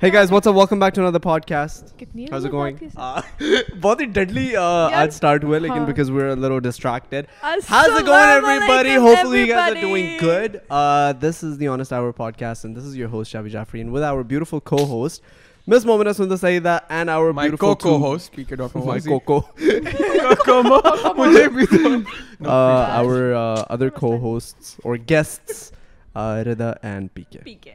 hey guys what's up welcome back to another podcast how's it going uh both deadly uh i'd start with again because we're a little distracted how's it going everybody hopefully you guys are doing good uh this is the honest hour podcast and this is your host shabby jaffrey and with our beautiful co-host miss momina sundar sayida and our my beautiful co-host my coco uh our uh, other co-hosts or guests uh rida and pk pk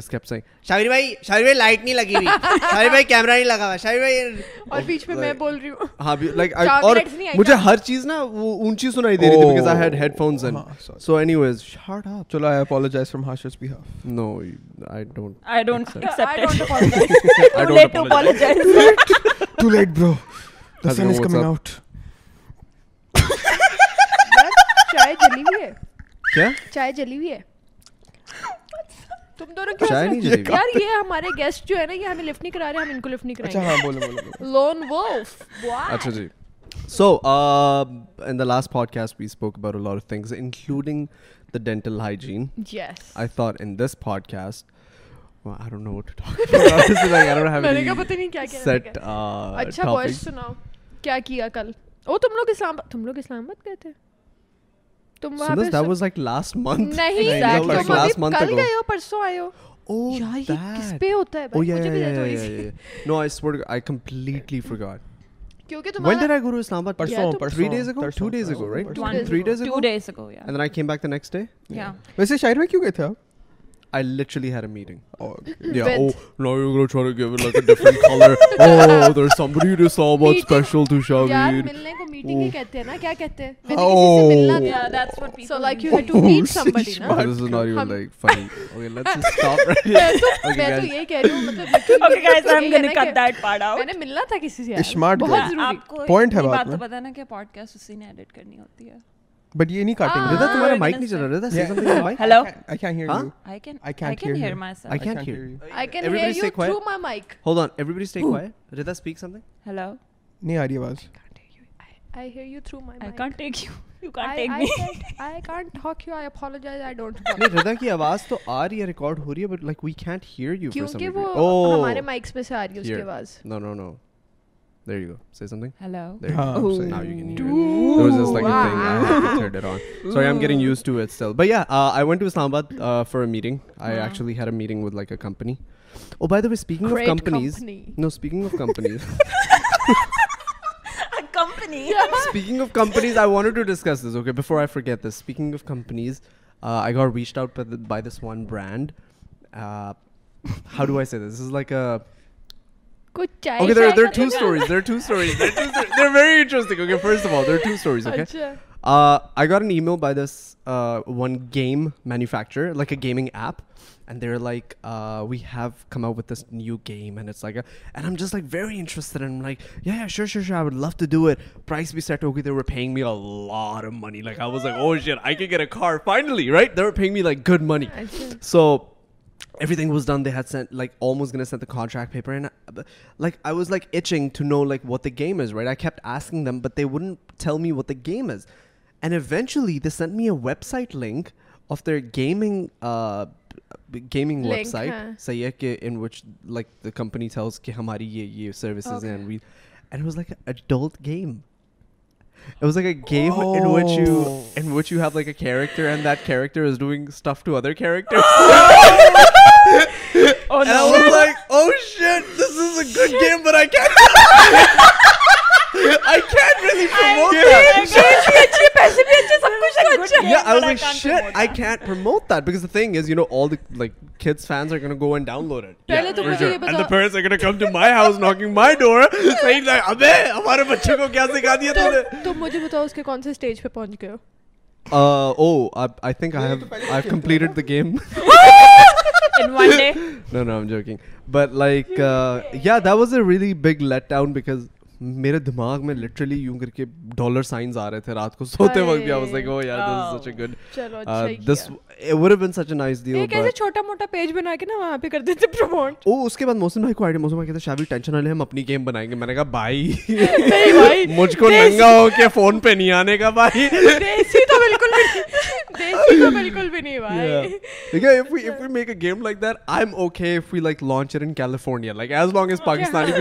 شاہر بھائی شاہر بھائی light نہیں لگی نہیں لگا ہوا ہوں اور تم دونوں کیوں جی؟ یار یہ ہمارے گیسٹ جو ہے نا یہ ہمیں لفٹ نہیں کرا رہے ہم ان کو لفٹ نہیں کرائیں اچھا، ہاں، لون وولف اچھا جی so in the last podcast we spoke about lot of things including the dental hygiene yes I thought in this podcast اچھا تم لوگ اسلام آباد گئے تھے تم وہاں پہ نہیں ویسے شاعر میں کیوں گئے oh, تھے oh, اب ملنا تھا کسی سے پوائنٹ کرنی ہوتی ہے نہیں کامواز رنٹ ہیئر یو مائک آداد فارچلی کمپنیز نوکینگ آئی گور بیچ out by this one brand how do I says like اگر ن ای مو by this one game manufacture like gaming app and دیرک we have come out with this new game and M just like very interest like love to doubt prize be set who get me good morning so everything was done they had sent like all موسٹریک like I was like itching to know like what the game is wait I kept asking them but they won't tell me what the game is and eventually they send me a website link of the gaming gaming website صحیح ہے کہ ان which like the companies کہ ہماری یہ یہ services and and was like game was like لائکٹر and that character is doing to other character اب ہمارے بچے کو کیا دکھا دیا مجھے بتاؤ کون سے اسٹیج پہ پہنچ گئے game in one day. No, no, I'm joking. But like, uh, yeah, that was a really big letdown because. میرے دماغ میں لٹرلی یوں کر کے ڈالر سائنز آ رہے تھے رات کو سوتے وقت بھی آواز لگو یار this is such a good this it would have been such a nice deal ایک کیسے چھوٹا موٹا پیج بنا کے نا وہاں پہ کر دیتے پروموٹ او اس کے بعد موسم بھائی کو آئیڈیا موسم بھائی کہتا شابی ٹینشن نہ لے ہم اپنی گیم بنائیں گے میں نے کہا بھائی نہیں بھائی مجھ کو ننگا ہو کے فون پہ نہیں آنے کا بھائی دیسی تو مل game like that I am okay لانچرفورنیاز لانگستانی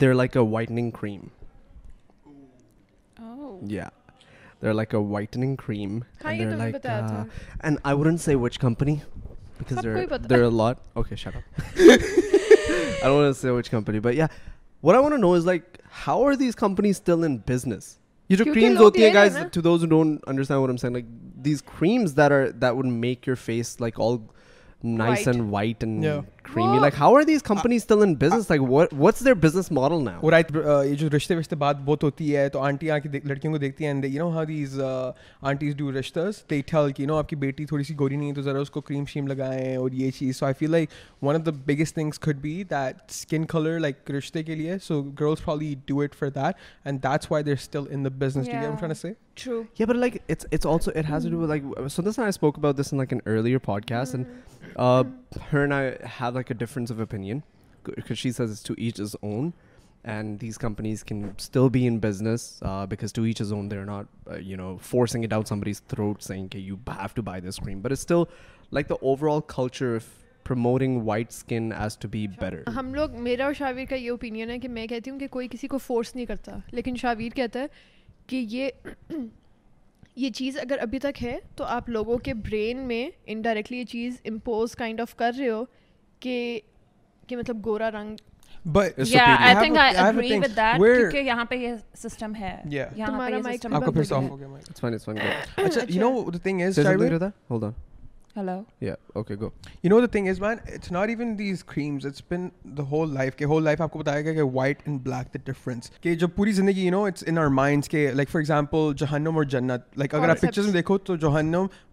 there like a waiting like a waiting and I wouldn't see watch company were no is like how are these companies business ہوتی ہے جو بات بہت ہوتی ہے تو لڑکیوں کو دیکھتی کی بیٹی تھوڑی سی گوری نہیں ہے تو ذرا اس کو یہ چیز so I feel like one of the biggest that skin colour like رشتے کے لیے so gross do it for that's why business سے True. Yeah, but like it's it's also it has mm. to do with like Sundas and I spoke about this in like an earlier podcast, mm. and uh, her and I have like a difference of opinion because she says it's to each his own, and these companies can still be in business uh, because to each his own, they're not uh, you know forcing it down somebody's throat saying okay you have to buy this cream, but it's still like the overall culture of. Promoting white skin as to be better ہم لوگ میرا اور shower کا یہ opinion ہے کہ میں کہتی ہوں کہ کوئی کسی کو فورس نہیں کرتا لیکن شاویر کہتا ہے کہ یہ یہ چیز اگر ابھی تک ہے تو آپ لوگوں کے برین میں انڈائریکٹلی یہ چیز امپوز کائنڈ آف کر رہے ہو کہ کہ مطلب گورا رنگ یہاں پہ یہ سسٹم ہے وائٹ اینڈ بلیکنس جب پوری زندگی جوہنم اور جنت لائک اگر آپ پکچر تو جوہن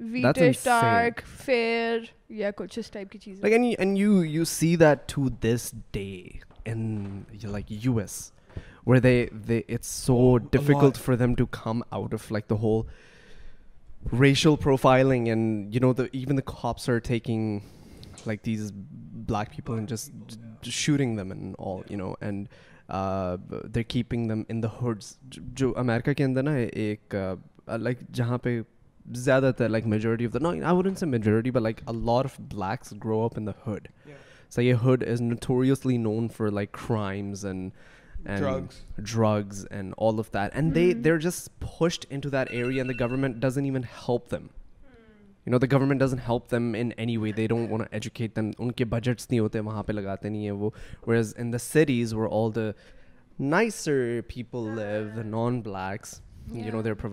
ویتارکرز you you see this day like U S way it's so difficult for them to come out of like the whole racial profiling and you know the even the cops are taking like these black people just شورنگ them and and all you know they keeping them in the hoods جو America کے اندر نا ایک like جہاں پہ زیادہ تر like majority of the no I majority but like lot of blacks grow up in the hood سو یہ hood is notoriously known for like crimes and drugs and all of that and they they are in to that area and the government doesn't even help them you know the government doesn't help them in any way they don't educate them ان کے budgets نہیں ہوتے وہاں پہ لگاتے نہیں ہیں وہ is in the series were all the nicer people leave the non blacks کہ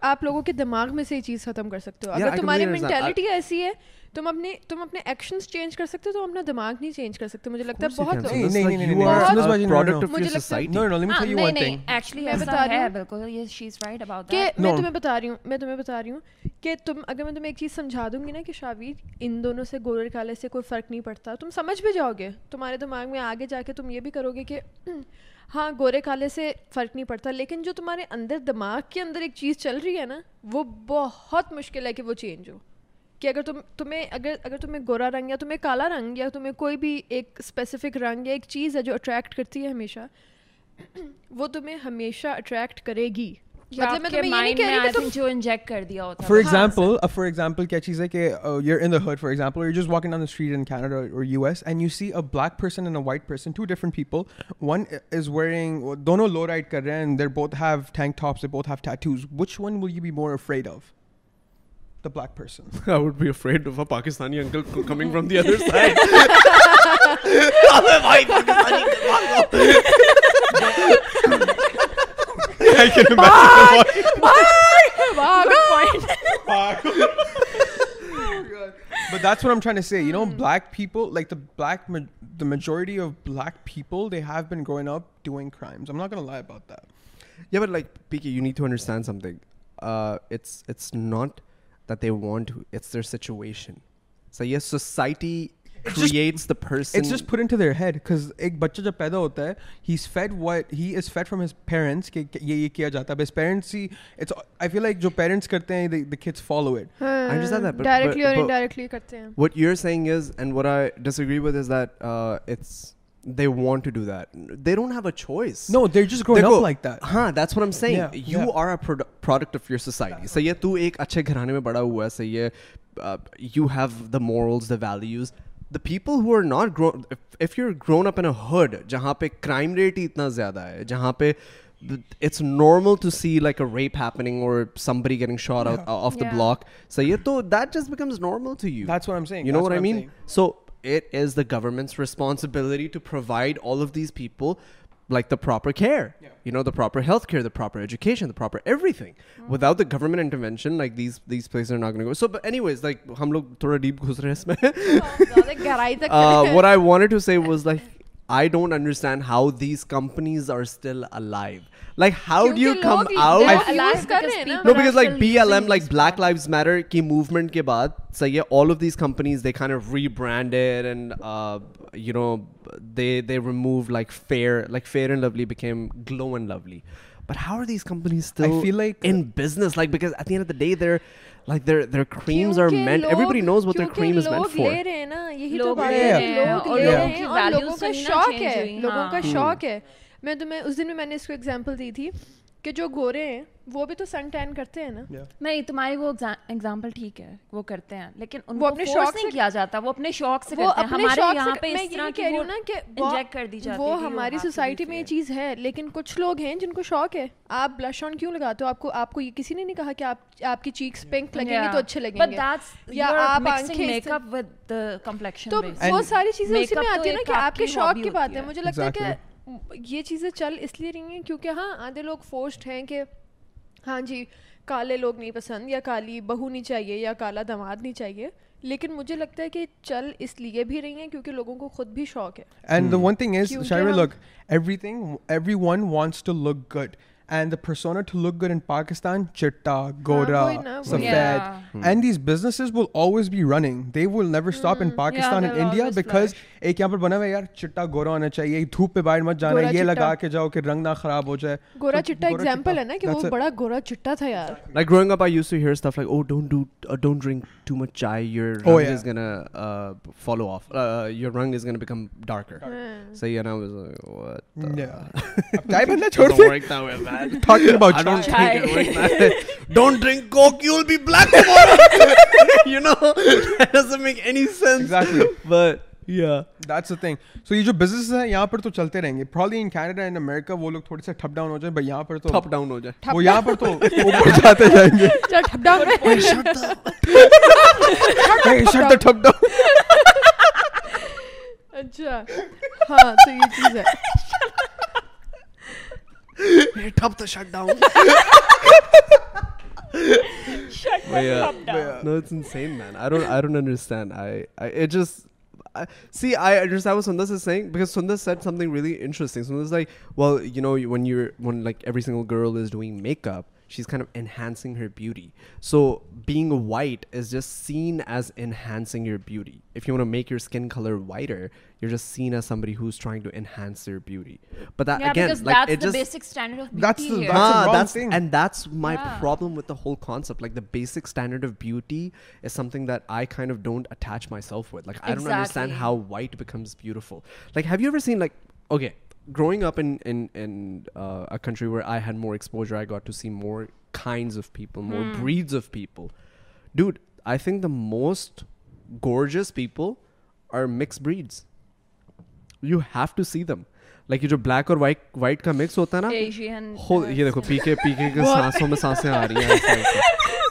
آپ لوگوں کے دماغ میں سے یہ چیز ختم کر سکتے ہو اگر تمہاری مینٹلٹی ایسی ہے تم اپنے تم اپنے ایکشنز چینج کر سکتے ہو تم اپنا دماغ نہیں چینج کر سکتے مجھے لگتا ہے بہت میں بتا رہی ہوں کہ تم اگر میں تمہیں ایک چیز سمجھا دوں گی نا کہ شاویر ان دونوں سے گورے کالے سے کوئی فرق نہیں پڑتا تم سمجھ بھی جاؤ گے تمہارے دماغ میں آگے جا کے تم یہ بھی کرو گے کہ ہاں گورے کالے سے فرق نہیں پڑتا لیکن جو تمہارے اندر دماغ کے اندر ایک چیز چل رہی ہے نا وہ بہت مشکل ہے کہ وہ چینج ہو کہ اگر تم تمہیں اگر اگر تمہیں گورا رنگ یا تمہیں کالا رنگ یا تمہیں کوئی بھی ایک اسپیسیفک رنگ یا ایک چیز ہے جو اٹریکٹ کرتی ہے ہمیشہ ہمیشہ وہ تمہیں اٹریکٹ کرے گی بلیکنڈ آف پاکستانی فرام دیٹمشن پیپل لائک دایک majority of black people they ہیسٹینڈ something not that they want to. It's their situation. So yes, society it's creates just, the person. It's just put into their head because he's fed what he is fed from his parents. But his parents see it's I feel like your parents karte hai, the, the kids follow it. Uh, I understand that but, directly but, or but indirectly. Karte what you're saying is and what I disagree with is that uh, it's want گھرانے میں بڑا ہوا ہے people not grow you grown up in heard جہاں پہ crime rate ہی اتنا زیادہ ہے جہاں پہ normal to see like of the block صحیح ہے تو that just becomes normal to you that's it is the government's responsibility to provide all of these people like the proper care you know the proper health the proper education every thing without the government intervention was like ہم لوگ تھوڑا deep گھسرے ہیں اس میں what I وانٹوز I don't understand how these companies are still a life like how do you come out know because like B L M like black life matter کی movement کے بعد صحیح ہے all of these companies they can rebranded and you know they they remove like fair like fair and lovely became glow and lovely but how are these companies feel like in business like because at the end of the day there like there their creams are meant everybody knows what their cream is meant for لے رہے ہیں نا یہی تو بات ہے لوگ لے رہے ہیں ہاں۔ شوق ہے لوگوں کا شوق ہے میں تمہیں اس دن بھی میں نے اس کو ایگزامپل دی تھی کہ جو گورے ہیں وہ بھی تو سن ٹین کرتے ہیں نا نہیں تمہاری وہ ایگزامپل ٹھیک ہے وہ کرتے ہیں لیکن ان وہ اپنے شوق سے کیا جاتا وہ اپنے شوق سے وہ اپنے شوق یہاں پہ میں یہ کہہ رہی ہوں نا کہ انجیکٹ کر دی جاتی وہ ہماری سوسائٹی میں یہ چیز ہے لیکن کچھ لوگ ہیں جن کو شوق ہے آپ بلش آن کیوں لگاتے ہو آپ کو آپ کو یہ کسی نے نہیں کہا کہ آپ آپ کی چیکس پنک لگیں گے تو اچھے لگیں گے تو وہ ساری چیزیں اسی میں آتی ہیں نا کہ آپ کے شوق کی بات ہے مجھے لگتا ہے کہ یہ چیزیں چل اس لیے رہی ہیں کیونکہ ہاں آدھے لوگ فورسڈ ہیں کہ ہاں جی کالے لوگ نہیں پسند یا کالی بہو نہیں چاہیے یا کالا دماد نہیں چاہیے لیکن مجھے لگتا ہے کہ چل اس لیے بھی رہی ہیں کیونکہ لوگوں کو خود بھی شوق ہے and the پرسونر to look good in Pakistan چٹا گورا سفید and these businesses will always be running they will never stop in Pakistan and India because ایک یہاں پر بنا ہوا ہے یار چٹا گورا ہونا چاہیے دھوپ پہ باہر مت جانا یہ لگا کے جاؤ کہ رنگ نہ خراب ہو جائے گورا چٹا ایگزامپل ہے نا کہ وہ بڑا گورا چٹا تھا یار like growing up I use to hear stuff like oh don't do don't drink چائےو آفر رنگ بکم ڈارک صحیح ہے نا جو بزنس ہے تو چلتے رہیں گے اچھا ہاں سی I understand Sundus is saying because Sundus said something really interesting Sundus like well you know you won you won like everything girl is doing make up She's kind of enhancing her beauty. So being white is just seen as enhancing your beauty. If you want to make your skin color whiter, you're just seen as somebody who's trying to enhance their beauty. But that, yeah, again, because like, that's it, the just basic standard of beauty. That's the ah, wrong thing. And that's my problem with the whole concept. Like, the basic standard of beauty is something that I kind of don't attach myself with. Like, I don't understand how white becomes beautiful. Like, have you ever seen, like, okay, most gorgeous people اور mix breeds you have to see them like یہ جو black اور white white کا mix ہوتا ہے نا ہو یہ دیکھو پی کے پی کے سانسوں میں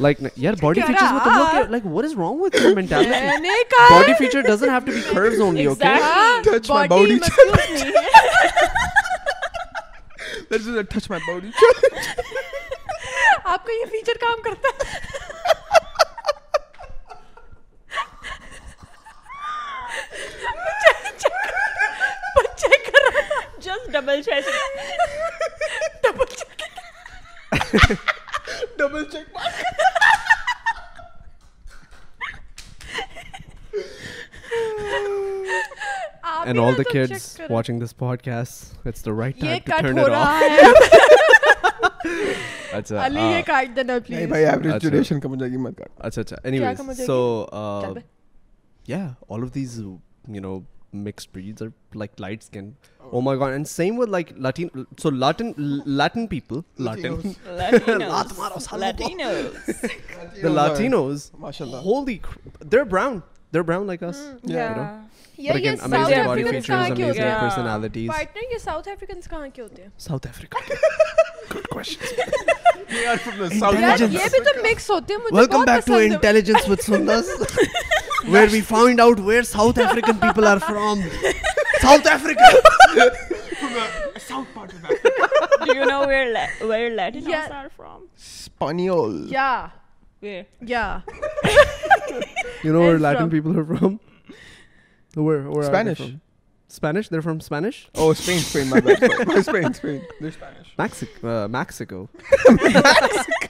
لائک یار باڈی فیچرز میں تم لوگ like what is is wrong your mentality body body feature doesn't have to be cruise only okay touch touch my my body آپ کا یہ فیچر کام کرتا ہے double double check check and all the kids watching this podcast it's the right time to turn it off اچھا علی یہ کاٹ دینا پلیز نہیں بھائی ایوریج ڈیوریشن کم ہو جائے گی مت کاٹ اچھا اچھا اینی ویز سو یا all of these you know mixed breeds are like light skin oh my God and same with like Latin so Latin Latin people Latin لات مارو سال لاتینوز دی لاتینوز ماشاءاللہ Holi they are brown they are brown like us یا no South African people are from South Africa پانی Where, where Spanish. are they from? Spanish? They're from Spanish? Oh, Spain, Spain, my bad. Spain, Spain. They're Spanish. Maxi uh, Mexico. Mexico. oh, Mexican.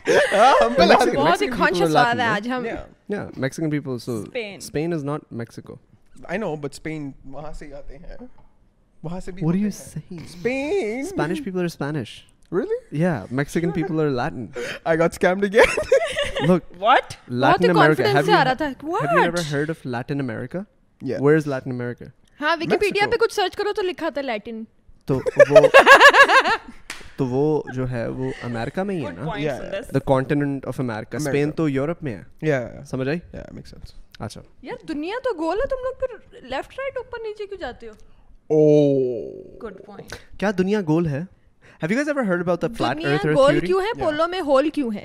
Mexican. Mexican. Mexican. Mexican. Mexican. Mexican. Mexican. Mexican. Mexican. Mexican. Yeah, Mexican people. So Spain. Spain is not Mexico. I know, but Spain. What are you saying? Spain. Spanish people are Spanish. Really? Yeah, Mexican sure. people are Latin. I got scammed again. Look. What? Latin America. Have you, ha what? have you ever heard of Latin America? Where is Latin America ہاں پیڈیا پہ کچھ search کرو تو تو لکھا تھا لیٹن وہ تو وہ جو ہے وہ امیرکا میں ہی ہے نا the continent of America Spain تو یورپ میں ہے ہے ہے ہے سمجھ آئی اچھا یار دنیا دنیا دنیا تو گول گول گول تم لوگ پھر لیفٹ رائٹ اوپر نیچے کیوں کیوں کیوں جاتے ہو او گڈ پوائنٹ کیا have you guys ever heard about the flat earth theory پولو میں ہول ہے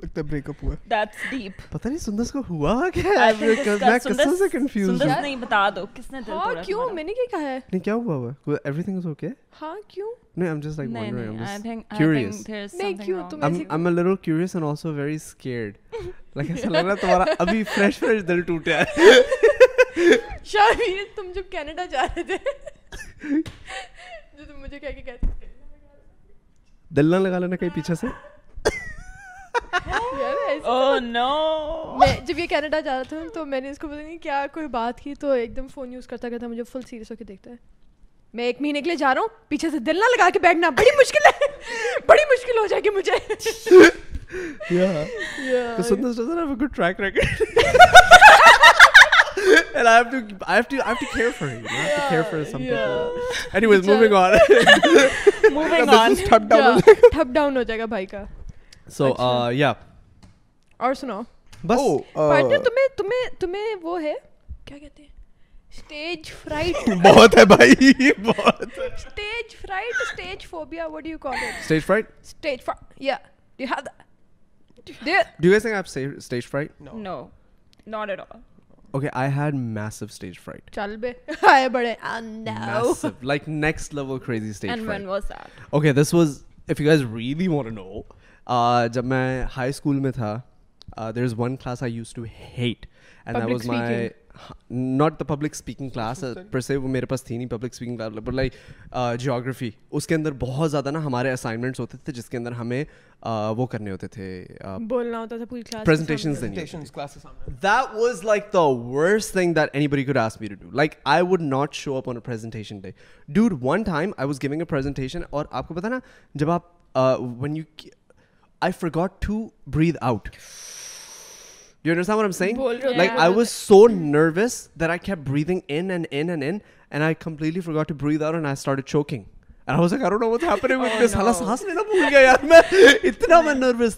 لگتا ہے تم جب کینیڈا جا رہے تھے دل نہ لگا لینا کہیں پیچھے سے Oh, میں جب یہ کینیڈا جا رہا تھا تو میں نے اس کو پتا نہیں کیا کوئی بات کی تو ایک دم فون یوز کرتا کرتا مجھے فل سیریس ہو کے دیکھتا ہے میں ایک مہینے کے لیے جا رہا ہوں پیچھے سے دل نہ لگا کے بیٹھنا بڑی مشکل ہے بڑی مشکل ہو جائے گی مجھے ڈاؤن ہو جائے گا بھائی کا سو یا اور سنو تمہیں تمہیں تمہیں وہ ہے کیا کہتے ہیں نو جب میں ہائی اسکول میں تھا there is one class I use to hate and I was my not the public speaking class پر سے وہ میرے پاس تھی نہیں public speaking class but like geography اس کے اندر بہت زیادہ نا ہمارے اسائنمنٹس ہوتے تھے جس کے اندر ہمیں وہ کرنے ہوتے تھے بولنا ہوتا تھا پوری کلاس پریزنٹیشنز دینی that was like the worst thing that anybody could ask me to do like I would not show up on a presentation day dude one time I was giving a presentation اور آپ کو پتا نا جب آپ when you اتنا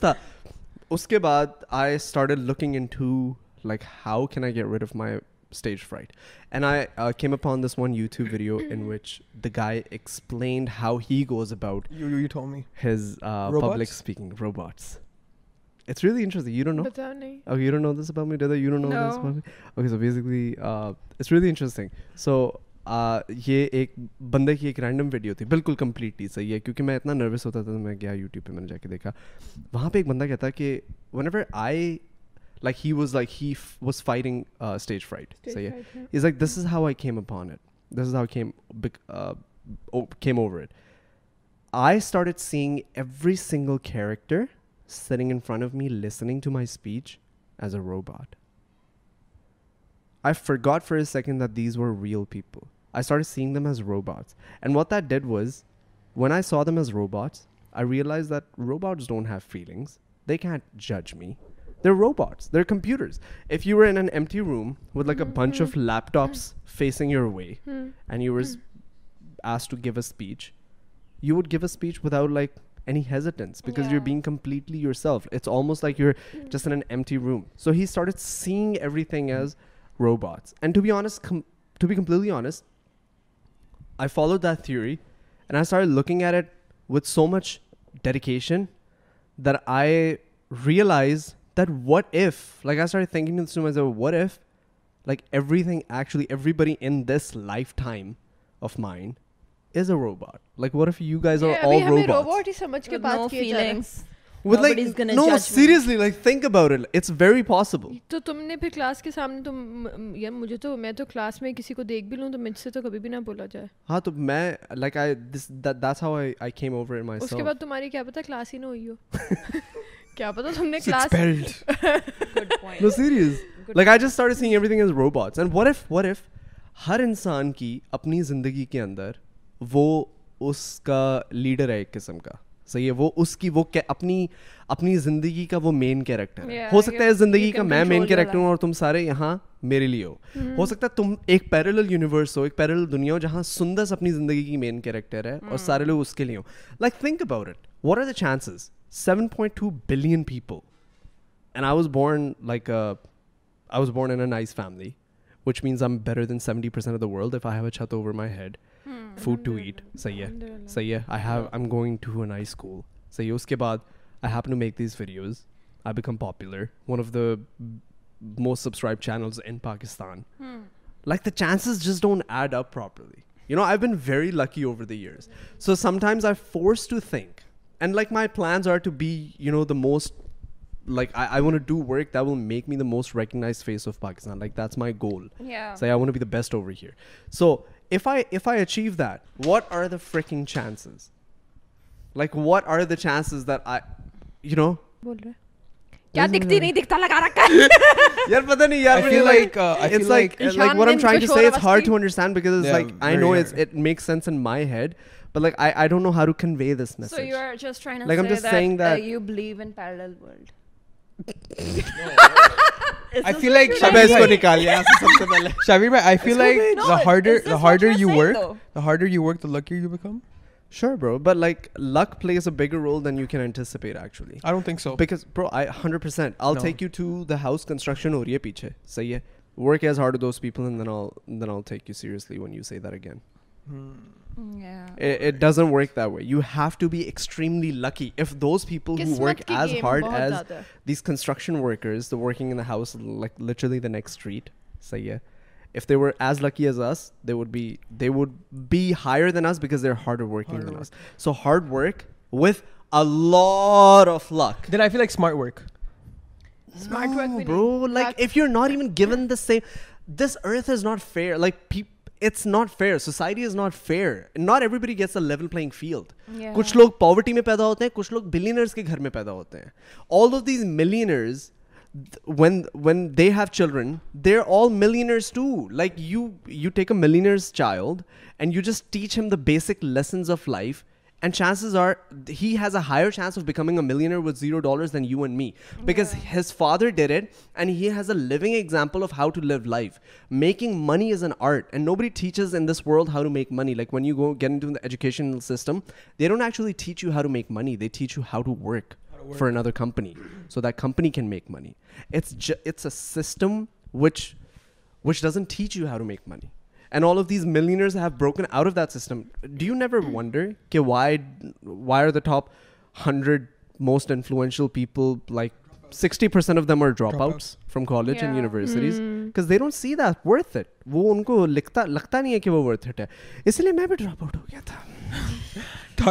تھا اس کے بعد looking like how can I get wait of my stage fright. And I uh, came upon this one YouTube video in which the guy explained how he goes about you, you told me his uh, public speaking robots. It's really interesting. You don't know? Oh, you don't know this about me, Dada? You don't know no. this about me? Okay, so basically, uh, it's really interesting. So یہ ایک بندے کی ایک random video تھی بالکل completely صحیح ہے کیونکہ میں اتنا نروس ہوتا تھا میں گیا یوٹیوب پہ میں نے جا کے دیکھا وہاں پہ ایک بندہ کہتا کہ whenever I Like he was fighting uh, stage fright. Stage fright, yeah. He's like, this is how I came upon it. This is how I uh, came over it. I started seeing every single character sitting in front of me, listening to my speech as a robot. I forgot for a second that these were real people. I started seeing them as robots. And what that did was, when I saw them as robots, I realized that robots don't have feelings. They can't judge me. They're robots. They're computers. If you were in an empty room with like a bunch of mm-hmm. laptops facing your way hmm. and you were asked to give a speech, you would give a speech without like any hesitance because you're being completely yourself. It's almost like you're mm. just in an empty room. So he started seeing everything mm. as robots. And to be honest, to be completely honest, I followed that theory and I started looking at it with so much dedication that I realized تم نے تو میں کسی کو دیکھ بھی لوں تو مجھ سے تو کبھی بھی نہ بولا جائے ہاں کیا تم نے class good no like I just is robots and what what if if ہر انسان کی اپنی زندگی کے اندر وہ اس کا لیڈر ہے ایک قسم کا صحیح ہے وہ وہ اس کی اپنی اپنی زندگی کا وہ مین کیریکٹر ہے ہو سکتا ہے اس زندگی کا میں مین کیریکٹر ہوں اور تم سارے یہاں میرے لیے ہو mm-hmm. ہو سکتا ہے تم ایک پیرل یونیورس ہو ایک پیرل دنیا ہو جہاں سندر اپنی زندگی کی مین کیریکٹر ہے اور mm. سارے لوگ اس کے لیے ہوں like think about it what are the chances seven point two billion people and I was born like I was born a nice family which means I am better than seventy percent of world I have چت over my head food to eat صحیح ہے صحیح ہے I have I am going to a nice school صحیح ہے اس کے بعد I have to make these videos I became popular one of the most subscribe channels in Pakistan like the chances just don't add up properly you know I been very lucky over the years so sometimes I force to think and like my plans are to be you know the most like I I want do work that will make me the most recognise face of Pakistan like that's my goal so I want be the best over here so if I if I achieve that what are the freaking chances like what are the chances that I you know بول رہے دکھتی نہیں دکھتا لگا رکھا یار پتا نہیں یار but like I, I don't know how to convey this message. So you are just trying to like say I'm just that, saying that uh, you believe in parallel world. I feel like Shabi, I feel it's like no, the harder the harder you work, though? the harder you work, the luckier you become. Sure, bro, but like luck plays a bigger role than you can anticipate. Actually, I don't think so. Because, bro, I hundred percent. I'll no. take you to the house construction. Oriya piche. Say yeah. Work as hard as those people, and then I'll and then I'll take you seriously when you say that again. Hmm. Would be higher دینا this earth is نائک people it's not fair society is not fair not everybody gets a level playing field کچھ لوگ poverty میں پیدا ہوتے ہیں کچھ لوگ بلینرس کے گھر میں پیدا ہوتے ہیں all of these millionaires when when they have children they are all millionaires too like you you take a millionaire's child and you just teach him the basic lessons of life And chances are he has a higher chance of becoming a millionaire with $0 than you and me, because his father did it, and he has a living example of how to live life. Making money is an art, and nobody teaches in this world how to make money. Like when you go get into the educational system, they don't actually teach you how to make money. They teach you how to work for another company so that company can make money. It's a system which doesn't teach you how to make money. میں بھی گیا تھا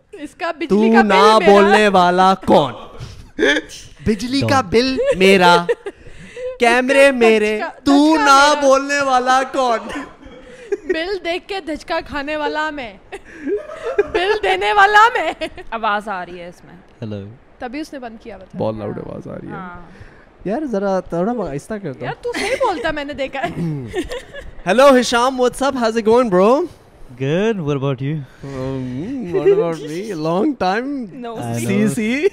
اس کا بجلی کا بل میرا بولنے والا کون بجلی کا بل میرا کیمرے میرے تو نہ بولنے والا کون بل دیکھ کے دھچکا کھانے والا میں بل دینے والا میں آواز آ رہی ہے اس میں ہیلو تبھی اس نے بند کیا بتا بہت لاؤڈ ہاں۔ آواز آ رہی ہے ہاں۔ یار ذرا تھوڑا آہستہ کرتا یار تو صحیح بولتا میں نے دیکھا ہے hello Hisham what's up how's it going bro good what about you um, what about me long time no see see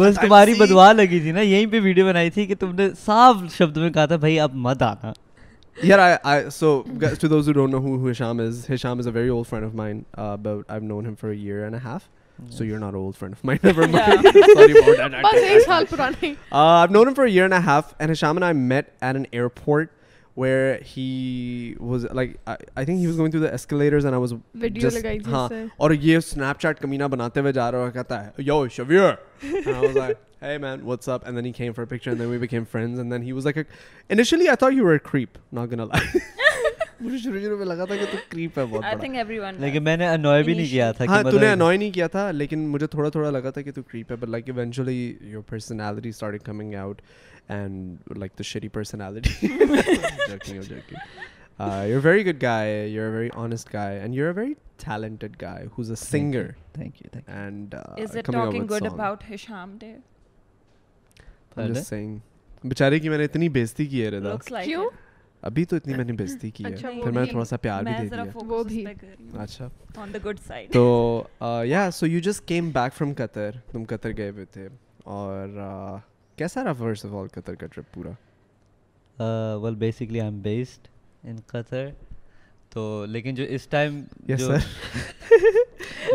بس تمہاری بدوا لگی تھی نا یہیں پہ ویڈیو بنائی تھی کہ تم نے صاف شبد میں کہا تھا بھائی اب مت آنا Yeah, I, I, so to those who don't know who, who Hisham is, Hisham is a very old friend of mine, uh, but I've known him for a year and a half. Yes. So you're not an old friend of mine, never mind. Sorry about that. uh, I've known him for a year and a half, and Hisham and I met at an airport. where he was like I, I think he was going through the escalators and I was video just, like I just said aur ye snapchat kamina banate hue ja raha hai yo shavir and I was like hey man what's up and then he came for a picture and then we became friends and then he was like a, initially I thought you were a creep not gonna lie مجھے شروع شروع میں لگا تھا کہ تو creep ہے بہت بڑا لیکن میں نے انوائی بھی نہیں کیا تھا ہاں تو نے انوائی نہیں کیا تھا لیکن مجھے تھوڑا تھوڑا لگا تھا کہ تو کریپ ہے بلکہ eventually your personality start coming out ابھی تو اتنی میں میں نے نے بےزتی کی ہے پھر تھوڑا سا پیار بھی دے دیا اچھا تو یا so you just came back from Qatar Qatar تم گئے ہوئے تھے اور کیسا رہا فرسٹ آف آل قطر کا ٹرپ پورا well basically I am based in Qatar تو لیکن جو اس ٹائم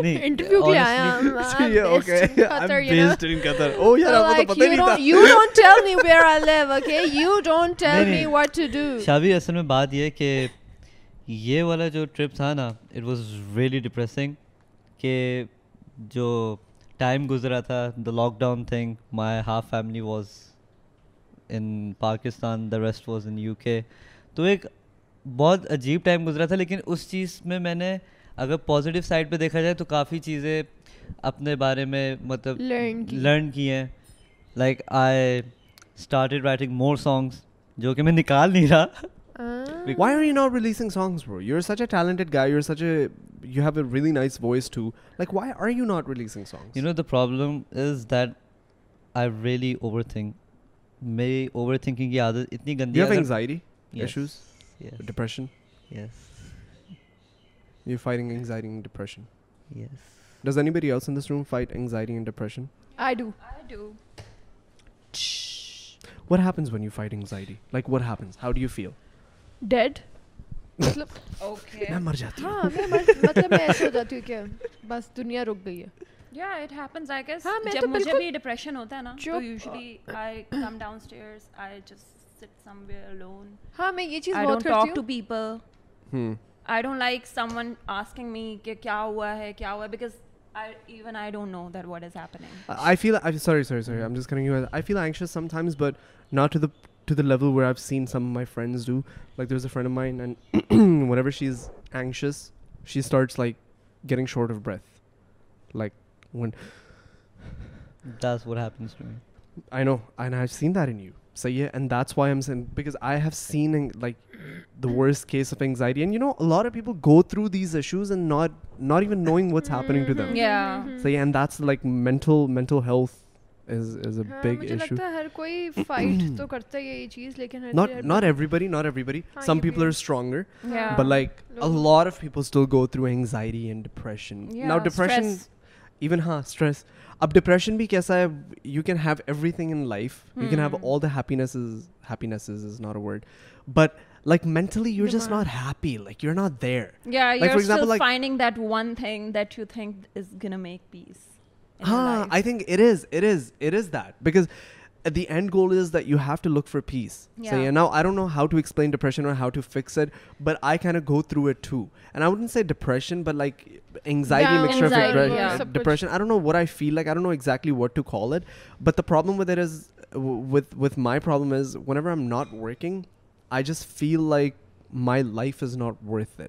oh, شابی اصل میں بات یہ کہ یہ والا جو ٹرپ تھا نا اٹ واز ریئلی ڈپریسنگ کہ جو ٹائم گزرا تھا the lockdown thing my half family was in Pakistan the rest was in U K تو ایک بہت عجیب ٹائم گزرا تھا لیکن اس چیز میں میں نے اگر پازیٹیو سائڈ پہ دیکھا جائے تو کافی چیزیں اپنے بارے میں مطلب لرن کی ہیں like I started writing more songs جو کہ میں نکال نہیں رہا what what happens how feel dead مطلب میں مر جاتی ہوں ہاں میں مطلب میں ایسے ہو جاتی ہوں کہ بس دنیا رک گئی ہے یا اٹ ہیپنز آئی گیس ہاں جب مجھے بھی ڈپریشن ہوتا ہے نا تو usually I come down stairs I just sit somewhere alone ہاں میں یہ چیز بہت کرتی ہوں I don't talk to people I don't like someone asking me کہ کیا ہوا ہے کیا ہوا ہے because I feel sorry sorry sorry I am just crying I feel I sometimes but not to the mind whatever she is anxious she starts like getting short of breath like seen in you ہے and I have seen like the worst case of anxiety people go through these issues not even knowing what's and that's like mental mental health is is a ہاں، big issue مجھے لگتا ہے ہر کوئی fight تو کرتا ہے یہ چیز لیکن thing in you can is happiness is is life. I think it is that, because the end goal is that you have to look for peace. Yeah. So yeah, now I don't know how to explain depression or how to fix it, but I kind of go through it too. And I wouldn't say depression, but like anxiety, mixture of uh, depression. I don't know what I feel like. I don't know exactly what to call it. But the problem with it is, with my problem is, whenever I'm not working, I just feel like my life is not worth it.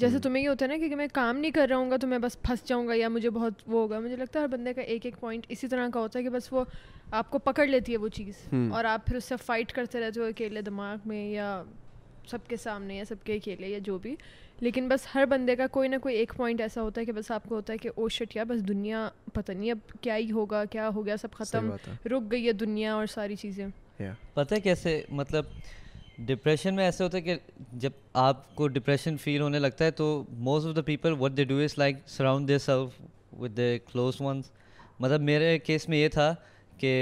جیسے تمہیں یہ ہوتا ہے نا کہ میں کام نہیں کر رہا ہوں گا تو میں بس پھنس جاؤں گا یا مجھے بہت وہ ہوگا مجھے لگتا ہے ہر بندے کا ایک ایک پوائنٹ اسی طرح کا ہوتا ہے کہ بس وہ آپ کو پکڑ لیتی ہے وہ چیز اور آپ پھر اس سے فائٹ کرتے رہتے ہو اکیلے دماغ میں یا سب کے سامنے یا سب کے اکیلے یا جو بھی لیکن بس ہر بندے کا کوئی نہ کوئی ایک پوائنٹ ایسا ہوتا ہے کہ بس آپ کو ہوتا ہے کہ او شٹ یا بس دنیا پتہ نہیں اب کیا ہی ہوگا کیا ہو گیا سب ختم رک گئی ہے دنیا اور ساری چیزیں پتہ کیسے مطلب ڈپریشن میں ایسے ہوتا ہے کہ جب آپ کو ڈپریشن فیل ہونے لگتا ہے تو most of the people what they do is like surround they self with they close ones مطلب میرے کیس میں یہ تھا کہ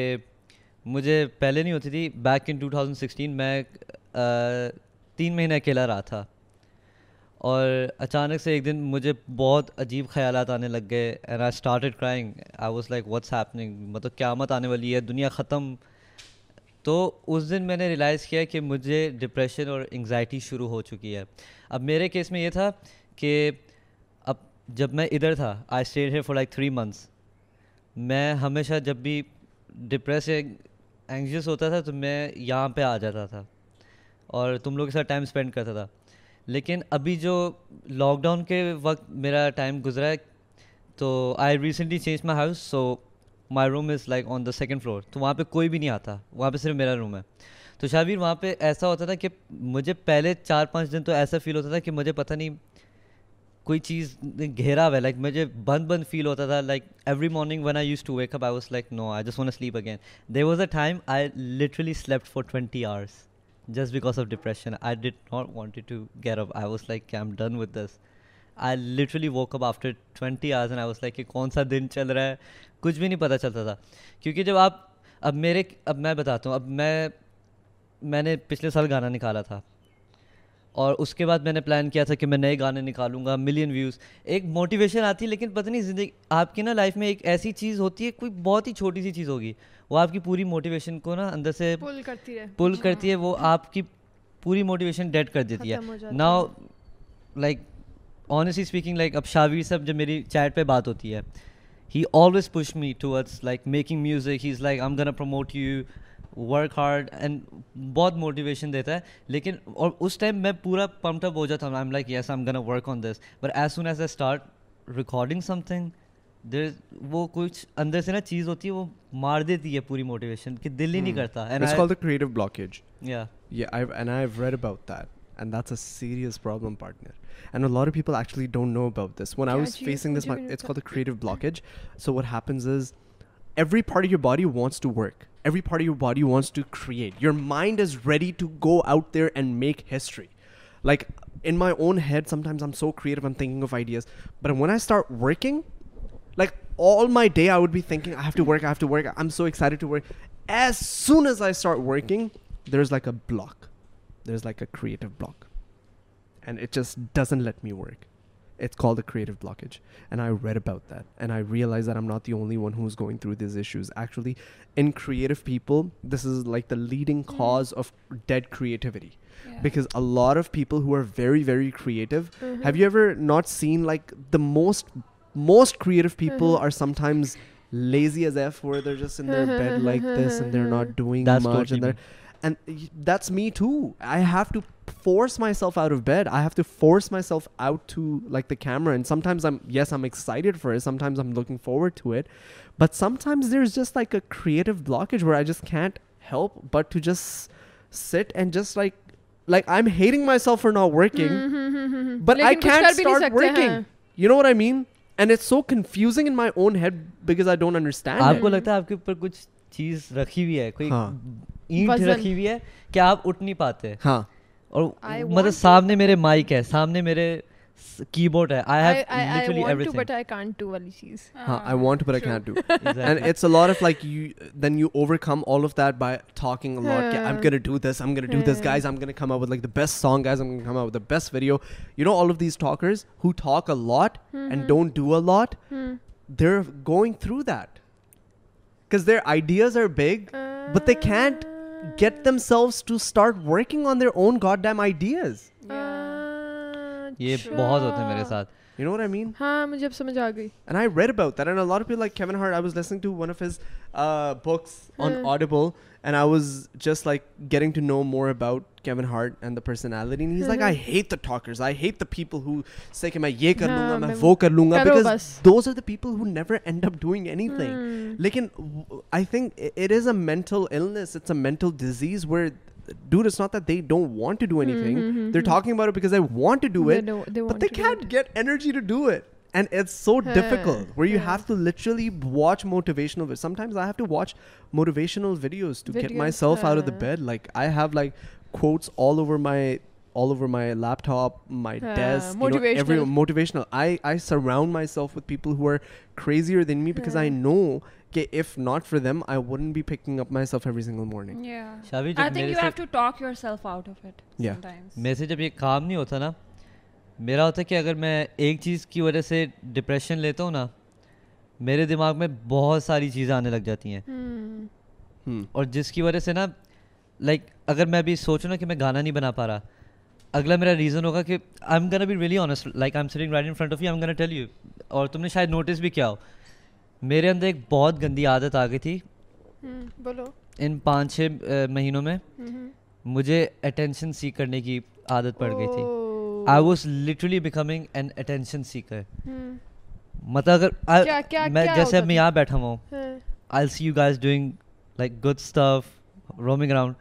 مجھے پہلے نہیں ہوتی تھی back in two thousand sixteen میں تین مہینے اکیلا رہا تھا اور اچانک سے ایک دن مجھے بہت عجیب خیالات آنے لگ گئے and I started crying I was like what's happening مطلب قیامت آنے والی ہے دنیا ختم تو اس دن میں نے ریلائز کیا کہ مجھے ڈپریشن اور انگزائٹی شروع ہو چکی ہے اب میرے کیس میں یہ تھا کہ اب جب میں ادھر تھا I stayed here for like three months میں ہمیشہ جب بھی ڈپریس اینگزیس ہوتا تھا تو میں یہاں پہ آ جاتا تھا اور تم لوگ کے ساتھ ٹائم اسپینڈ کرتا تھا لیکن ابھی جو لاک ڈاؤن کے وقت میرا ٹائم گزرا ہے تو I recently change my house so my room is like on the second floor تو وہاں پہ کوئی بھی نہیں آتا وہاں پہ صرف میرا روم ہے تو شاویر وہاں پہ ایسا ہوتا تھا کہ مجھے پہلے چار پانچ دن تو ایسا فیل ہوتا تھا کہ مجھے پتہ نہیں کوئی چیز گھیرا ہوا ہے لائک مجھے بند بند فیل ہوتا تھا like every morning when I use to wake up I was like no I want sleep again there was a time I literally slept for twenty hours just because of depression I did not wanted to gear up I was like I am done with this I literally work up after twenty hours and I was like کہ کون سا دن چل رہا ہے کچھ بھی نہیں پتہ چلتا تھا کیونکہ جب آپ اب میرے اب میں بتاتا ہوں اب میں میں نے پچھلے سال گانا نکالا تھا اور اس کے بعد میں نے پلان کیا تھا کہ میں نئے گانے نکالوں گا ملین ویوز ایک موٹیویشن آتی ہے لیکن پتہ نہیں زندگی آپ کی نا لائف میں ایک ایسی چیز ہوتی ہے کوئی بہت ہی چھوٹی سی چیز ہوگی وہ آپ کی پوری موٹیویشن کو نا اندر سے پل کرتی ہے پل ہاں. کرتی ہے وہ آپ کی پوری موٹیویشن ڈیڈ کر دیتی ہے now like honestly speaking like اب شاویر صاحب جب میری چیٹ پہ بات ہوتی ہے he always push me towards like making music he is like I am gonna promote you work hard and بہت موٹیویشن دیتا ہے لیکن اور اس ٹائم میں پورا پمپ اپ ہو جاتا ہوں I like yes I am gonna work on this but as soon as I start recording something there وہ کچھ اندر سے نا چیز ہوتی ہے وہ مار دیتی ہے پوری موٹیویشن کہ دل ہی نہیں hmm. کرتا And that's a serious problem, partner. And a lot of people actually don't know about this. When I was facing this, it's called the creative blockage. So what happens is every part of your body wants to work. Every part of your body wants to create. Your mind is ready to go out there and make history. Like in my own head, sometimes I'm so creative, I'm thinking of ideas. But when I start working, like all my day I would be thinking, I have to work. I'm so excited to work. As soon as I start working, there's like a block there's like a creative block, and it just doesn't let me work. It's called a creative blockage. And I read about that, and I realized that I'm not the only one who's going through these issues. Actually, in creative people, this is like the leading mm. cause of dead creativity. Yeah. Because a lot of people who are very, very creative, mm-hmm. have you ever not seen like the most creative people mm-hmm. are sometimes lazy as F, where they're just in their bed like this and they're not doing much. And they're not but you know I mean and so confusing my own head because I don't understand لگتا ہے آپ کے اوپر کچھ چیز رکھی ہوئی ہے کوئی اینٹ رکھی ہوئی ہے کہ آپ اٹھ نہیں پاتے ہاں اور مطلب سامنے میرے مائک ہے سامنے میرے کی بورڈ ہے I have I, I, literally I want everything. to والی چیز ہاں I want to but sure. I can't do exactly. and it's a lot of like you then you overcome all of that by talking a lot yeah. I'm gonna do this I'm gonna do yeah. this guys I'm gonna come up with like the best song guys I'm gonna come up with the best video you know all of these talkers who talk a lot mm-hmm. and don't do a lot mm. they're going through because their ideas are big, uh, but they can't get themselves to start working on their own goddamn ideas. Yeah. Uh, yeah. Yeah. You know what I mean? And I read about that, and a lot of people like Kevin Hart. I was listening to one of his uh, books on Audible, and I was just like getting to know more about Kevin Hart and the personality and he's like I hate the talkers I hate the people who say that I will do this I will do that because those are the people who never end up doing anything mm. I think it is a mental illness it's a mental disease where dude it's not that they don't want to do anything mm -hmm. they're talking about it because they want to do they it know, they but they can't it. get energy to do it and it's so yeah. difficult where you yeah. have to literally watch motivational videos. sometimes i have to watch motivational videos to videos, get myself yeah. out of the bed like i have like میرے جب یہ کام نہیں ہوتا نا میرا ہوتا ہے کہ اگر میں ایک چیز کی وجہ سے ڈپریشن لیتا ہوں نا میرے دماغ میں بہت ساری چیزیں آنے لگ جاتی ہیں اور جس کی وجہ سے نا لائک like, اگر میں ابھی سوچوں نا کہ میں گانا نہیں بنا پا رہا اگلا میرا ریزن ہوگا کہ I am gonna be really honest like I am sitting right in front of you M gonna tell you اور تم نے شاید نوٹس بھی کیا ہو میرے اندر ایک بہت گندی عادت آ گئی تھی بولو ان پانچ چھ مہینوں میں مجھے اٹینشن سیک کرنے کی عادت پڑ گئی تھی I was literally becoming an attention seeker مطلب اگر میں جیسے اب میں یہاں بیٹھا ہوں I see you guys doing like good stuff roaming around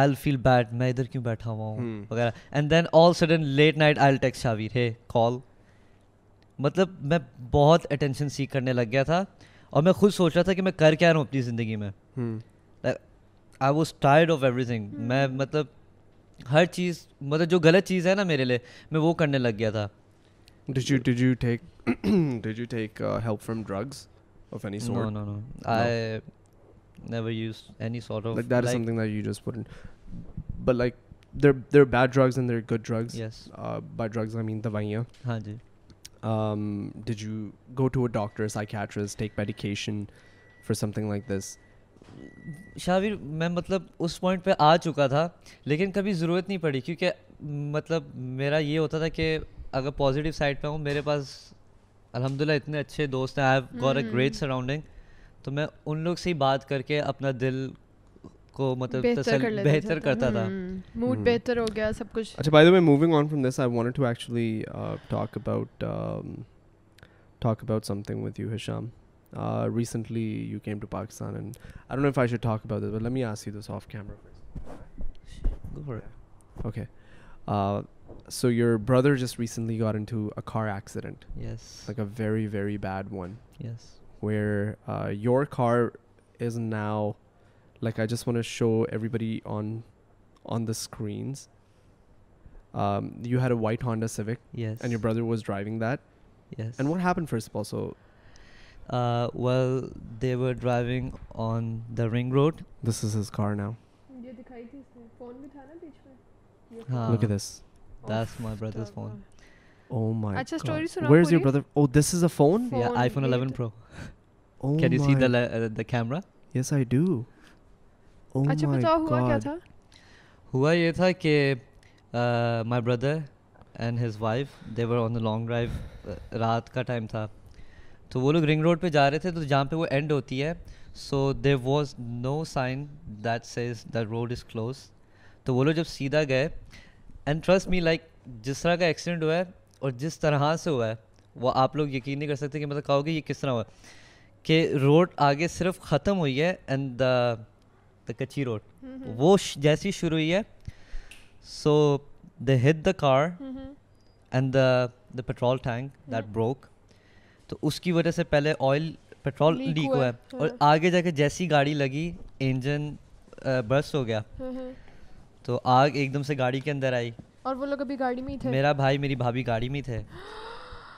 I feel bad میں ادھر کیوں بیٹھا ہوا ہوں hmm. وغیرہ and then all sudden late night I tax shower ہے کال مطلب میں بہت اٹینشن سیک کرنے لگ گیا تھا اور میں خود سوچ رہا تھا کہ میں کر کیا رہا ہوں اپنی زندگی میں I was tired of everything میں مطلب ہر چیز مطلب جو غلط چیز ہے نا میرے لیے میں وہ کرنے لگ گیا تھا did you take did you take help from drugs of any sort no no no I ہاں جی شاویر میں مطلب اس پوائنٹ پہ آ چکا تھا لیکن کبھی ضرورت نہیں پڑی کیونکہ مطلب میرا یہ ہوتا تھا کہ اگر پازیٹیو سائڈ پہ ہوں میرے پاس الحمد للہ اتنے اچھے دوست ہیں I have got a great surrounding تو میں ان لوگ سے ہی بات کر کے اپنا دل کو مطلب بہتر کرتا تھا موڈ بہتر ہو گیا سب کچھ اچھا by the way moving on from this I want to actually talk about talk about something with you Hisham recently you came to Pakistan and I don't know I should talk about this let me ask you this off camera okay so your brother just recently got into a car accident yes like a very very bad one yes where uh, your car is now, like, I just want to show everybody on the screens. Um, you had a white Honda Civic. Yes. And your brother was driving that. Yes. And what happened first of all? So, uh, well, they were driving on the ring road. This is his car now. Look at this. That's my brother's phone. ہوا یہ تھا کہ my brother and his wife they were on long drive رات کا time تھا تو وہ لوگ رنگ روڈ پہ جا رہے تھے تو جہاں پہ وہ اینڈ ہوتی ہے so there was no sign that says the road is close تو وہ لوگ جب سیدھا گئے اینڈ ٹرسٹ می لائک جس طرح کا ایکسیڈنٹ ہوا ہے اور جس طرح سے ہوا ہے وہ آپ لوگ یقین نہیں کر سکتے کہ مطلب کہو گے یہ کس طرح ہوا کہ روڈ آگے صرف ختم ہوئی ہے اینڈ دا دا کچی روڈ وہ جیسی شروع ہوئی ہے so the hit the car and the the petrol tank that broke تو اس کی وجہ سے پہلے آئل پٹرول لیک ہوا ہے اور آگے جا کے جیسی گاڑی لگی انجن برس uh, ہو گیا تو آگ ایک دم سے گاڑی کے اندر آئی اور وہ لوگ ابھی گاڑی میں ہی تھے میرا بھائی میری بھابھی گاڑی میں ہی تھے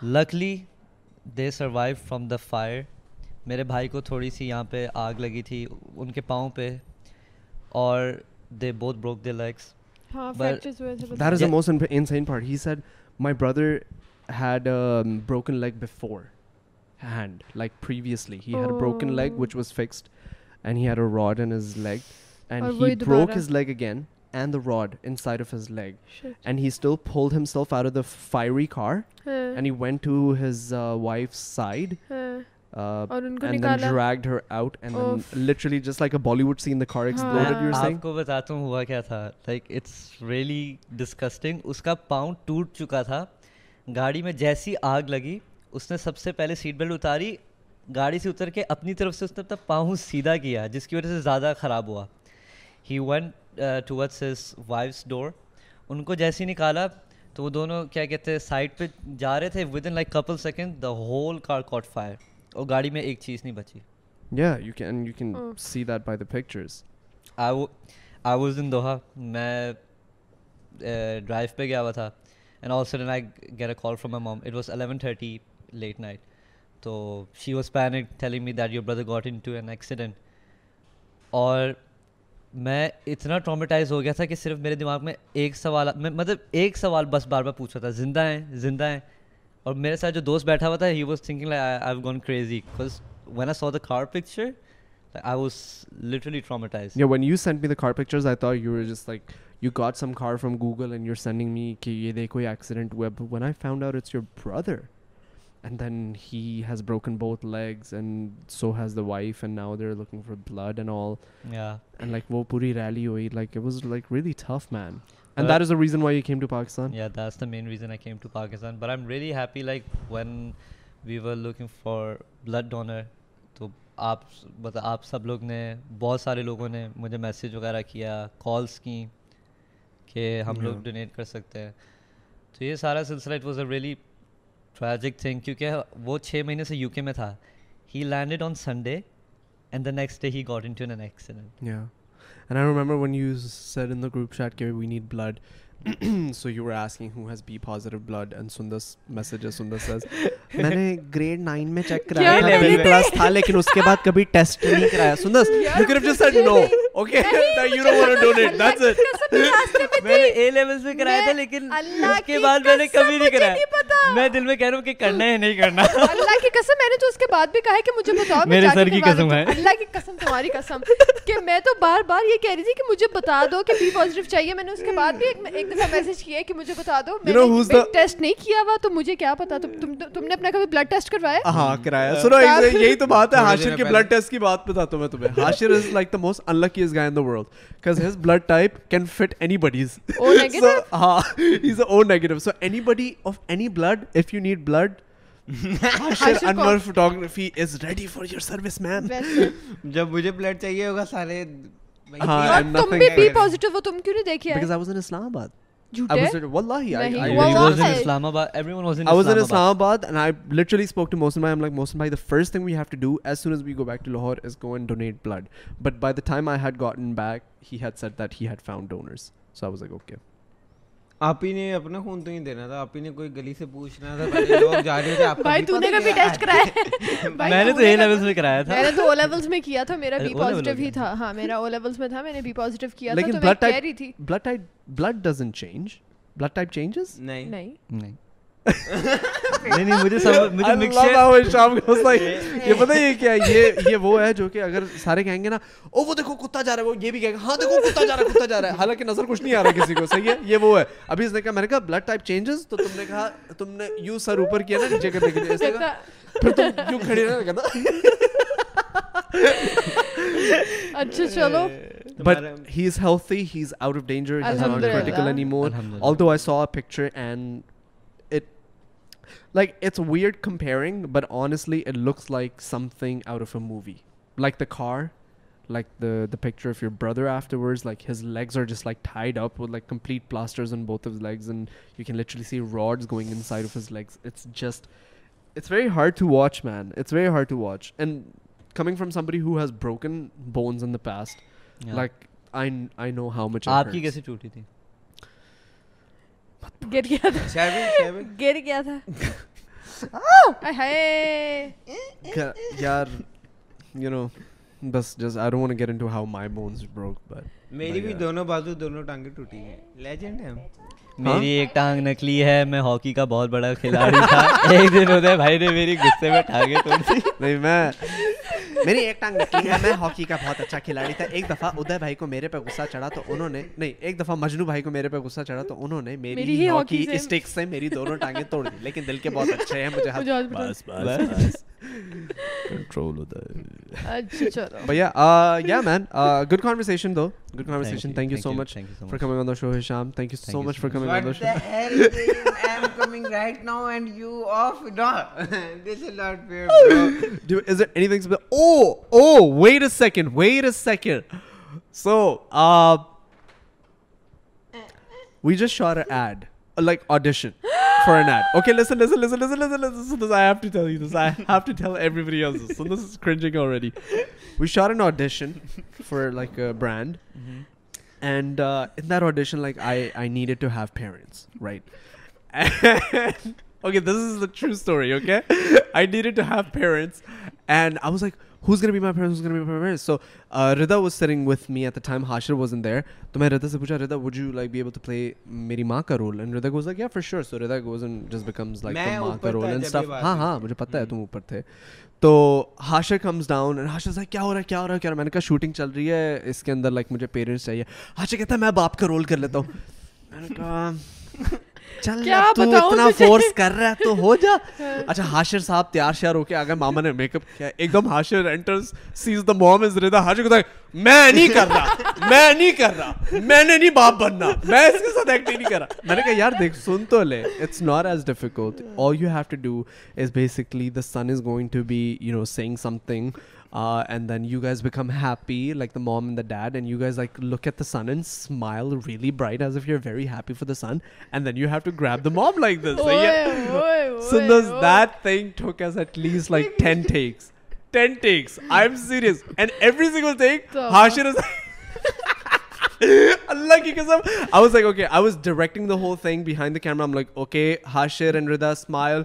luckily they survive from the fire میرے بھائی کو تھوڑی سی یہاں پہ آگ لگی تھی ان کے پاؤں پہ اور they both broke their legs that is the most insane part he said my brother had broken leg beforehand like previously he had broken leg which was fixed and he had a rod in his leg and he broke his leg again پاؤں ٹوٹ چکا تھا گاڑی میں جیسی آگ لگی اس نے سب سے پہلے سیٹ بیلٹ اتاری گاڑی سے اتر کے اپنی طرف سے پاؤں سیدھا کیا جس کی وجہ سے زیادہ خراب ہوا ہی ہز وائفس ڈور ان کو جیسے ہی نکالا تو وہ دونوں کیا کہتے ہیں سائڈ پہ جا رہے تھے with in like couple second the whole car caught fire اور گاڑی میں ایک چیز نہیں ان دوہا hmm. میں ڈرائیو uh, پہ گیا ہوا تھا and also then I get a call mom it was eleven thirty late night تو she was panic telling me that your brother got in to an accident اور میں اتنا traumatize ہو گیا تھا کہ صرف میرے دماغ میں ایک سوال میں مطلب ایک سوال بس بار بار پوچھ رہا تھا زندہ ہیں زندہ ہیں اور میرے ساتھ جو دوست بیٹھا ہوا تھا he was thinking I have gone crazy because when I saw the car car picture I I was literally traumatise yeah when you send me the pictures card پکچرلی just like you got some car from Google and you are sending me کہ یہ دیکھو accident ہوا I found out it's your brother آپ مطلب آپ سب لوگ نے بہت سارے لوگوں نے مجھے میسیج وغیرہ کیا کالس کیں کہ ہم لوگ ڈونیٹ کر سکتے ہیں تو یہ سارا سلسلہ it was a tragic thing کیونکہ وہ چھ مہینے سے یو کے میں تھا he landed on Sunday and the next day he got in to an accident and I remember when you said in the group chat کہ we need blood so you are asking who has B positive blood and Sundus messages Sundus says میں نے grade nine میں check کرایا تھا plus تھا لیکن اس کے بعد کبھی ٹیسٹ نہیں کرایا Sundus you can just said no okay you don't want to donate that's it میں میں میں میں میں میں میں میں نے نے نے نے نے اے لیولز کرایا کرایا تھا لیکن اس اس اس کے کے کے بعد بعد بعد کبھی نہیں نہیں دل کہہ کہہ رہا ہوں کہ کہ کہ کہ کہ کہ کرنا کرنا ہے ہے ہے ہے اللہ اللہ کی کی کی قسم قسم قسم قسم تو تو بھی بھی کہا مجھے مجھے مجھے بتاؤ میرے سر تمہاری بار بار یہ رہی تھی بتا بتا دو دو بی چاہیے ایک دفعہ میسج کیا ٹیسٹ نہیں کیا ہوا تو مجھے کیا تم تم نے اپنا کبھی بلڈ ٹیسٹ کروایا ہاں کرایا سنو یہی تو بات بات ہے کے بلڈ ٹیسٹ کی بتاتا ہوں میں تمہیں از لائک موسٹ انلکی بلڈ چاہیے ہوگا دیکھے Islamabad first by the time I had gotten back had said that had found donors so I was okay آپ ہی نے اپنا خون تو نہیں دینا تھا آپ میں نے تھا میں نہیں نہیں مجھے مجھے ہے شام کو یہ یہ یہ یہ پتہ کیا وہ جو کہ اگر سارے کہیں گے نا نا او وہ وہ وہ دیکھو ہاں، دیکھو کتا کتا کتا جا جا جا رہا رہا رہا رہا ہے ہے ہے ہے ہے یہ یہ بھی کہے گا ہاں حالانکہ نظر کچھ نہیں آ کسی کو صحیح ابھی اس اس نے نے نے نے نے کہا کہا کہا کہا میں بلڈ ٹائپ چینجز تو تم تم تم یو سر اوپر کیا نیچے کرنے کے لیے پھر کیوں کھڑے رہے اچھا چلو but he he he is is is healthy out of danger not any more although I saw a picture and Like, it's weird comparing, but honestly, it looks like something out of a movie. Like the car, like the picture of your brother afterwards, like his legs are just like tied up with like complete plasters on both of his legs, and you can literally see rods going inside of his legs. It's very hard to watch, man. It's very hard to watch. And coming from somebody who has broken bones in the past, like I know how much it hurts. میری بھی میری ایک ٹانگ نکلی ہے میں hockey کا بہت بڑا کھلاڑی تھا میری ایک ٹانگ نکلی ہے میں ہاکی کا بہت اچھا کھلاڑی تھا ایک دفعہ ادے بھائی بھائی کو کو میرے میرے پہ پہ غصہ غصہ چڑھا چڑھا تو تو انہوں انہوں نے نے نہیں ایک دفعہ مجنو میری میری ہاکی اسٹک سے دونوں ٹانگیں توڑ دی لیکن دل کے گڈ کانور شام thank you so much where second where for like to have favours تو میں پوچھا Rida would you like be میری ماں کا شیور سو ردا سٹف ہاں ہاں مجھے پتہ ہے تم اوپر تھے تو Hashir comes down and Hasha کیا ہو رہا ہے کیا ہو رہا ہے کیا میں نے کہا شوٹنگ چل رہی ہے اس کے اندر لائک مجھے پیرنٹس چاہیے ہاشا کہتا ہے میں باپ کا رول کر لیتا ہوں میں نے کہا چل کیا تو اتنا فورس کر رہا ہے تو ہو جا اچھا ہاشر صاحب تیار شیار ہو کے آگے ماما نے میک اپ کیا ایک دم Hashir entrance says the mom is Rida Hashir کو میں نہیں کر رہا میں نہیں کر رہا میں نے نہیں باپ بننا میں اس کے ساتھ ایکٹنگ نہیں کر رہا میں نے کہا یار دیکھ سن تو لے it's not as difficult all you have to do is basically the sun is going to be you know sing something uh, and then you guys become happy, like the mom and the dad, and you guys like look at the sun and smile really bright as if you're very happy for the sun, and then you have to grab the mom like this. Like, yeah. so does that thing took us at least like ten takes. Ten takes. I'm serious. And every single take, Hashir is Unlucky because I was like, okay, I was directing the whole thing behind the camera. I'm like, okay, Hashir and Rida smile.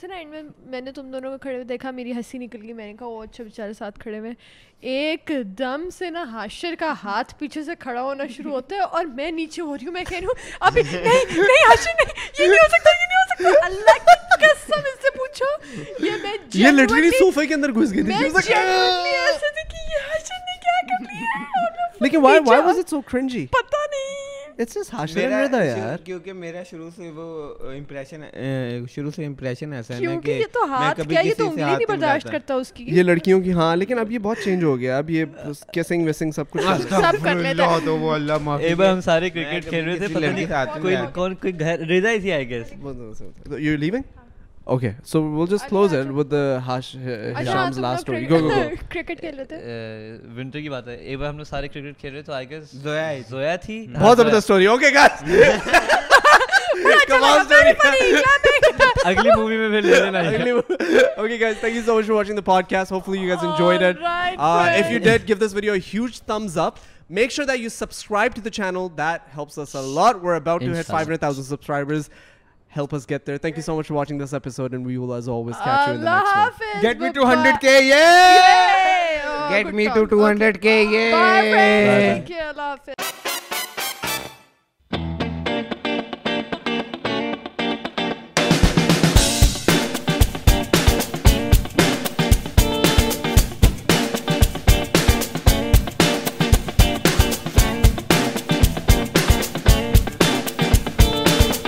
سے نا and میں میں نے تم دونوں کو کھڑے ہوئے دیکھا میری ہنسی نکل گئی میں نے کہا وہ اچھا بیچارے ساتھ کھڑے ہوئے ایک دم سے نا ہاشر کا ہاتھ پیچھے سے کھڑا ہونا شروع ہوتا ہے اور میں نیچے ہو رہی ہوں میں کہہ رہی ہوں ابھی نہیں نہیں ہاشر نہیں یہ نہیں ہو سکتا یہ نہیں ہو سکتا اللہ کی قسم اس سے پوچھو یہ میں یہ لٹرلی صوفے کے اندر گھس گئی تھی ایسے تھی کہ یہ ہاشر نے کیا کر لیا لیکن why why was it so cringy پتہ ہے کیونکہ میرا شروع شروع سے سے وہ امپریشن امپریشن ایسا کہ یہ یہ تو تو ہاتھ کیا انگلی نہیں برداشت کرتا اس کی یہ لڑکیوں کی ہاں لیکن اب یہ بہت چینج ہو گیا اب یہ کیسنگ ویسنگ سب سب کچھ ہاں، کر لیتا ہے وہ اللہ معاف ہم سارے کرکٹ کھیل رہے تھے پتہ نہیں کوئی کوئی کون گھر Raza guess you leaving okay so will just close it with last go go go cricket cricket کھیل کھیل رہے رہے تھے ونٹر کی بات ہے ایک بار ہم لوگ سارے تو گیس زویا زویا تھی بہت زبردست اوکے اوکے گائز گائز اگلی اگلی مووی میں پھر لے لینا thank you so much for watching the podcast you you guys it if did give this video huge thumbs up make sure do subscribe to the channels about you had five 500,000 subscriber help us get there. Thank you so much for watching this episode, and we will, as always, catch Allah you in the next Hafiz, one. Get me to 100k, yay! yay! Oh, Get me talk. to 200k, okay. yay! Bye, Bye, Thank you, Allah Hafiz.